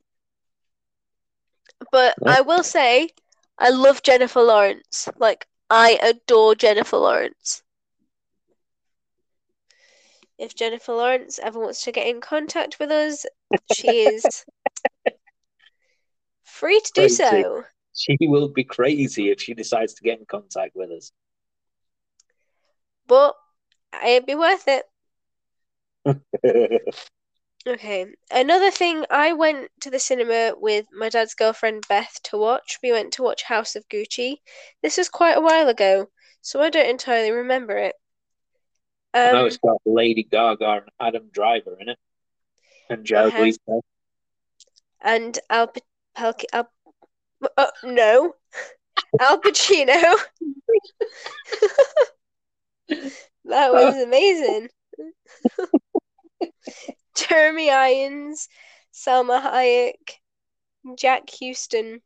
But Yeah. I will say, I love Jennifer Lawrence. Like, I adore Jennifer Lawrence. If Jennifer Lawrence ever wants to get in contact with us, she is free to do so. She will be crazy if she decides to get in contact with us. But it'd be worth it. Okay. Another thing, I went to the cinema with my dad's girlfriend Beth to watch. We went to watch House of Gucci. This was quite a while ago, so I don't entirely remember it. I know Um, it's got Lady Gaga and Adam Driver in it. And Jared. Leto. and Al, Pa- Pal- Al uh, no, Al Pacino. that was amazing. Jeremy Irons, Selma Hayek, Jack Huston,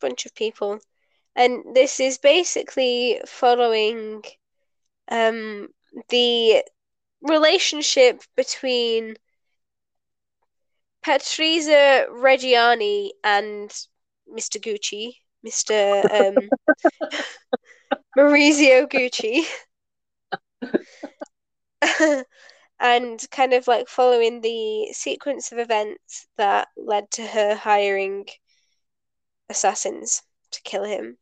bunch of people, and this is basically following um the relationship between Patrizia Reggiani and Mr. Gucci, Mr. Um, Maurizio Gucci. And kind of like following the sequence of events that led to her hiring assassins to kill him.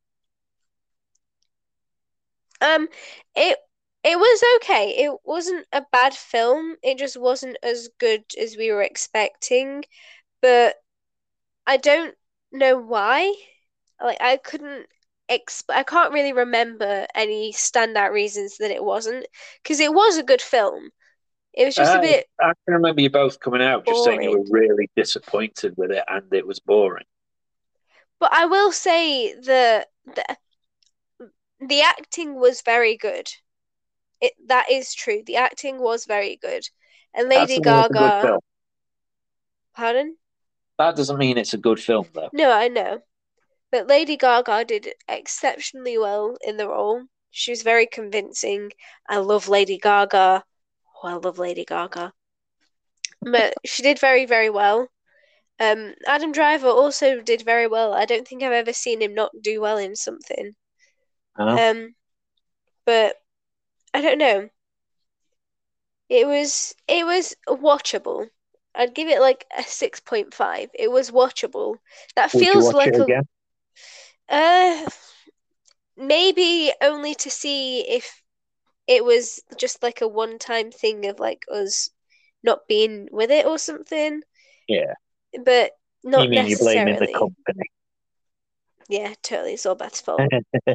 Um, it it was okay. It wasn't a bad film. It just wasn't as good as we were expecting. But I don't know why. Like I couldn't exp I can't really remember any standout reasons that it wasn't because it was a good film. It was just a Uh, bit I can remember you both coming out just saying you were really disappointed with it and it was boring. But I will say that the, the acting was very good. It that is true. The acting was very good. And Lady doesn't mean it's a good Gaga, pardon? That doesn't mean it's a good film, though. No, I know. But Lady Gaga did exceptionally well in the role. She was very convincing. I love Lady Gaga. Oh, I love Lady Gaga. But she did very, very well. Um, Adam Driver also did very well. I don't think I've ever seen him not do well in something. Huh? Um, but I don't know. It was it was watchable. I'd give it like a 6.5. It was watchable. That Would feels like a again? Uh maybe only to see if it was just like a one-time thing of like us not being with it or something. Yeah. But not you mean you're blaming the necessarily. company? Yeah, totally. It's all Beth's fault.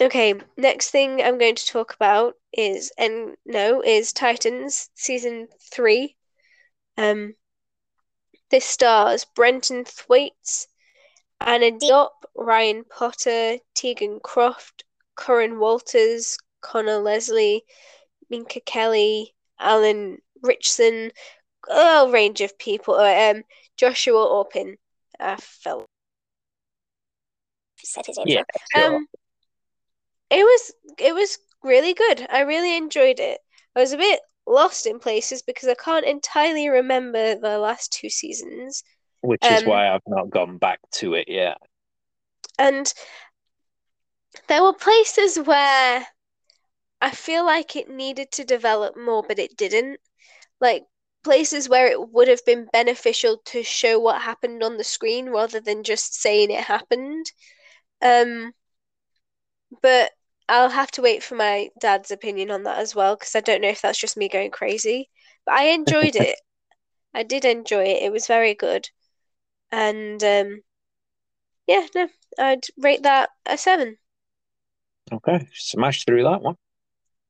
Okay, next thing I'm going to talk about is and no is Titans season three. Um, this stars Brenton Thwaites, Anna Diop, Ryan Potter, Tegan Croft, Curran Walters, Conor Leslie, Minka Kelly, Alan Ritchson, a range of people. Uh, um, Joshua Orpin. I felt said his name yeah, sure. Um, it was it was really good. I really enjoyed it. I was a bit lost in places because I can't entirely remember the last two seasons. Which is um, why I've not gone back to it yet. And there were places where I feel like it needed to develop more, but it didn't. Like places where it would have been beneficial to show what happened on the screen rather than just saying it happened. Um, but I'll have to wait for my dad's opinion on that as well, because I don't know if that's just me going crazy. But I enjoyed it. I did enjoy it. It was very good. And um, yeah, no, I'd rate that a seven. Okay, smash through that one.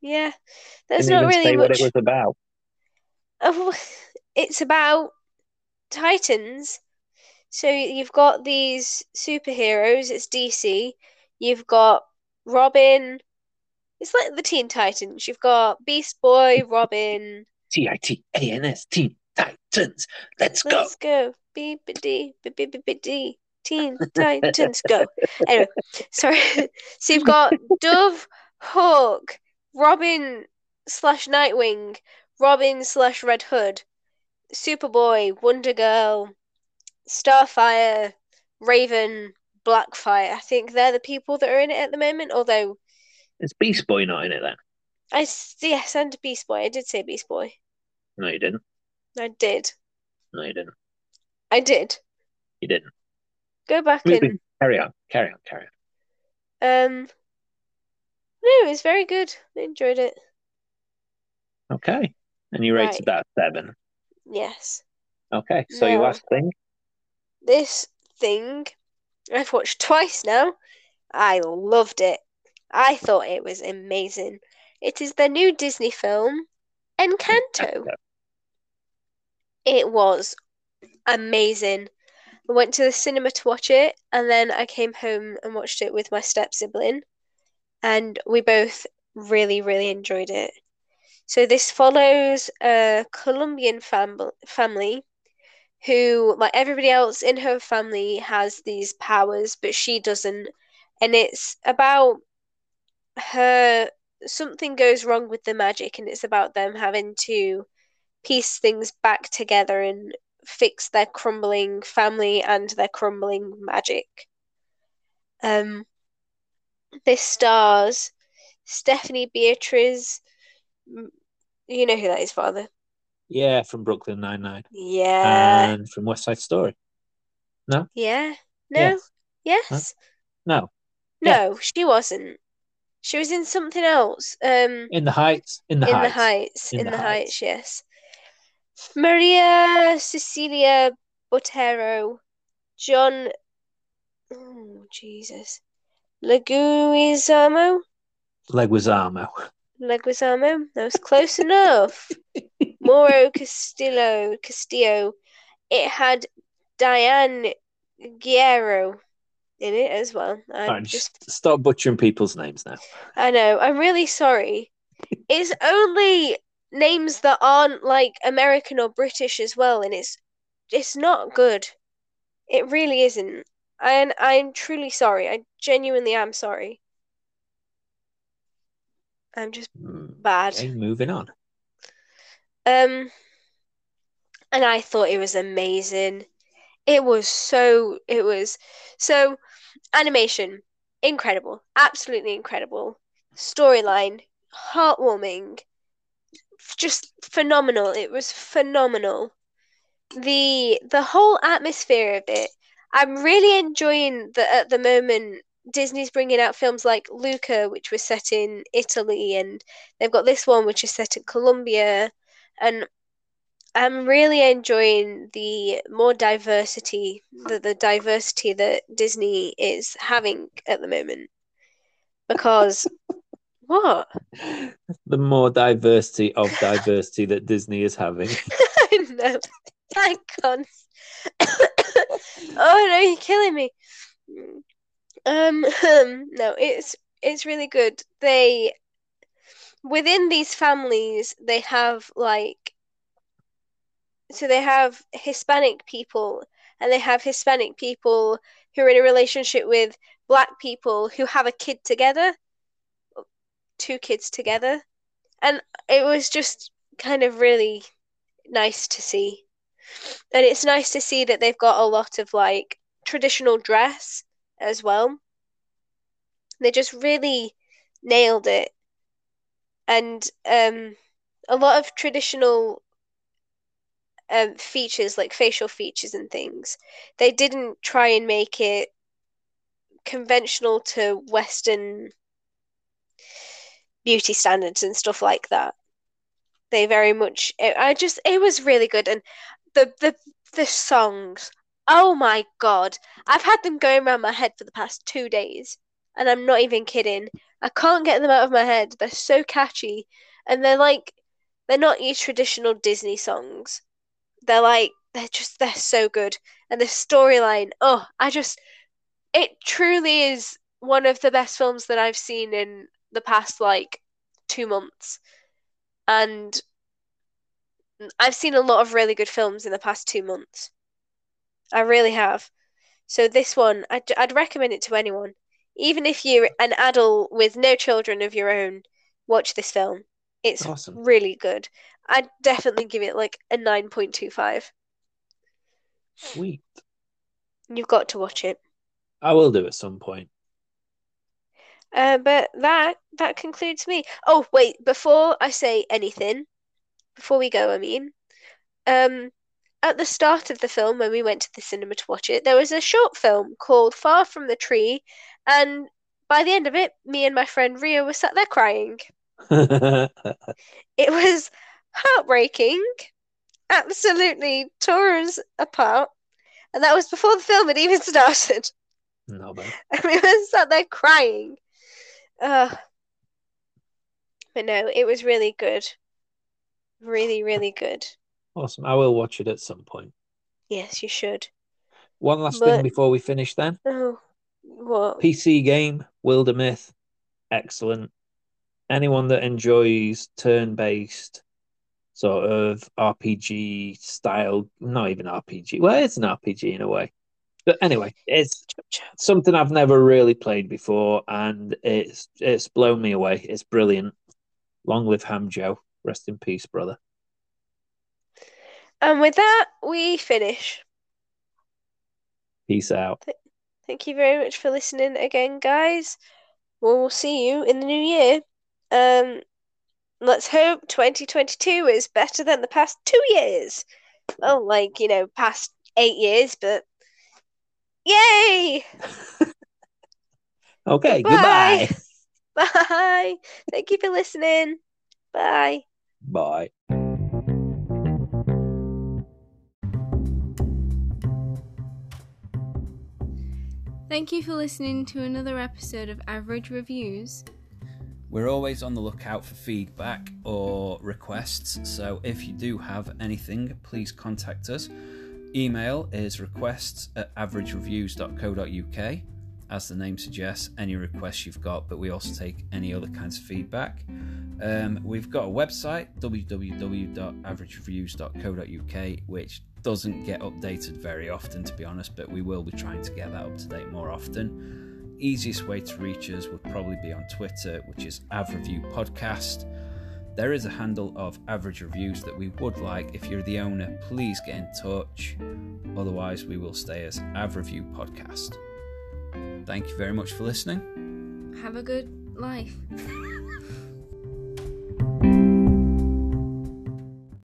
Yeah, there's Didn't not really say what it was about. Oh, it's about Titans. So you've got these superheroes, it's DC. You've got Robin. It's like the Teen Titans. You've got Beast Boy, Robin. T I T A N S Teen Titans. Let's go. Let's go. B B D B B B B D. Teen Titans go. Anyway, sorry. So you've got Dove, Hawk, Robin slash Nightwing, Robin slash Red Hood, Superboy, Wonder Girl, Starfire, Raven, Blackfire. I think they're the people that are in it at the moment. Although Is Beast Boy not in it then? I s- yes, and Beast Boy. I did say Beast Boy. No, you didn't. I did. No, you didn't. I did. You didn't. Go back Moving. and Carry on. Carry on. Carry on. um. No, it was very good. I enjoyed it. Okay. And you rated that seven. Yes. Okay. So your No. last thing. This thing I've watched twice now. I loved it. I thought it was amazing. It is the new Disney film Encanto. It was amazing. I went to the cinema to watch it, and then I came home and watched it with my step sibling, and we both really, really enjoyed it. So this follows a Colombian fam- family who, like everybody else in her family, has these powers, but she doesn't. And it's about her. Something goes wrong with the magic, and it's about them having to piece things back together and fix their crumbling family and their crumbling magic. Um, this stars Stephanie Beatriz. You know who that is, Father? Yeah, from Brooklyn Nine Nine Yeah. and from West Side Story. No. Yeah. No? Yes. Yes? No, No, she wasn't. She was in something else. Um, in the Heights. In the in Heights. the Heights. In In the the Heights. Heights, yes. Maria Cecilia Botero, John. Oh, Jesus. Leguizamo? Leguizamo. Leguizamo. That was close enough. Mauro Castillo. Castillo. It had Diane Guerrero in it as well. I'm Right, just just stop butchering people's names now. I know. I'm really sorry. It's only names that aren't like American or British as well, and it's it's not good. It really isn't. And I'm truly sorry. I genuinely am sorry. I'm just Hmm, bad. Okay, moving on. Um, and I thought it was amazing. It was so, it was so animation, incredible, absolutely incredible. Storyline, heartwarming, just phenomenal. It was phenomenal. The the whole atmosphere of it. I'm really enjoying that at the moment. Disney's bringing out films like Luca, which was set in Italy, and they've got this one which is set in Colombia, and I'm really enjoying the more diversity, the, the diversity that Disney is having at the moment. Because what? The more diversity of diversity that Disney is having. I know. I can't. oh no, you're killing me. Um, no, it's it's really good. They within these families they have like so they have Hispanic people and they have Hispanic people who are in a relationship with black people who have a kid together, two kids together. And it was just kind of really nice to see. And it's nice to see that they've got a lot of like traditional dress as well. They just really nailed it. And um a lot of traditional um, features like facial features and things. They didn't try and make it conventional to Western beauty standards and stuff like that. They very much. It, I just. It was really good, and the the the songs. Oh my god! I've had them going around my head for the past two days, and I'm not even kidding. I can't get them out of my head. They're so catchy, and they're like. They're not your traditional Disney songs they're like they're just they're so good and the storyline oh i just it truly is one of the best films that i've seen in the past like two months and i've seen a lot of really good films in the past two months i really have so this one i'd, I'd recommend it to anyone even if you're an adult with no children of your own watch this film it's Awesome. really good I'd definitely give it like a 9.25. Sweet. You've got to watch it. I will do at some point. Uh, but that that concludes me. Oh, wait, before I say anything, before we go, I mean, um, at the start of the film when we went to the cinema to watch it, there was a short film called Far from the Tree, and by the end of it, me and my friend Rio were sat there crying. It was heartbreaking, absolutely tore us apart, and that was before the film had even started. no. And we were sat there crying. Uh, but no, it was really good. Really, really good. Awesome. I will watch it at some point. Yes, you should. One last But- thing before we finish then. Oh, what? PC game, Wildermyth, excellent. Anyone that enjoys turn based sort of RPG style, not even RPG. Well, it's an RPG in a way. But anyway, it's something I've never really played before and it's it's blown me away. It's brilliant. Long live Hamjo. Rest in peace, brother. And with that, we finish. Peace out. Thank you very much for listening again, guys. Well, we'll see you in the new year. Um, let's hope 2022 is better than the past two years. Well, like, you know, past eight years, but yay! Okay, Goodbye. goodbye. Bye. Thank you for listening. Bye. Bye. Thank you for listening to another episode of Average Reviews. We're always on the lookout for feedback or requests, so if you do have anything, please contact us. Email is requests at averagereviews.co.uk. As the name suggests, any requests you've got, but we also take any other kinds of feedback. Um, we've got a website, www.averagereviews.co.uk, which doesn't get updated very often, to be honest, but we will be trying to get that up to date more often. Easiest way to reach us would probably be on Twitter, which is AvReview Podcast. There is a handle of average reviews that we would like. If you're the owner, please get in touch. Otherwise, we will stay as AvReview Podcast. Thank you very much for listening. Have a good life.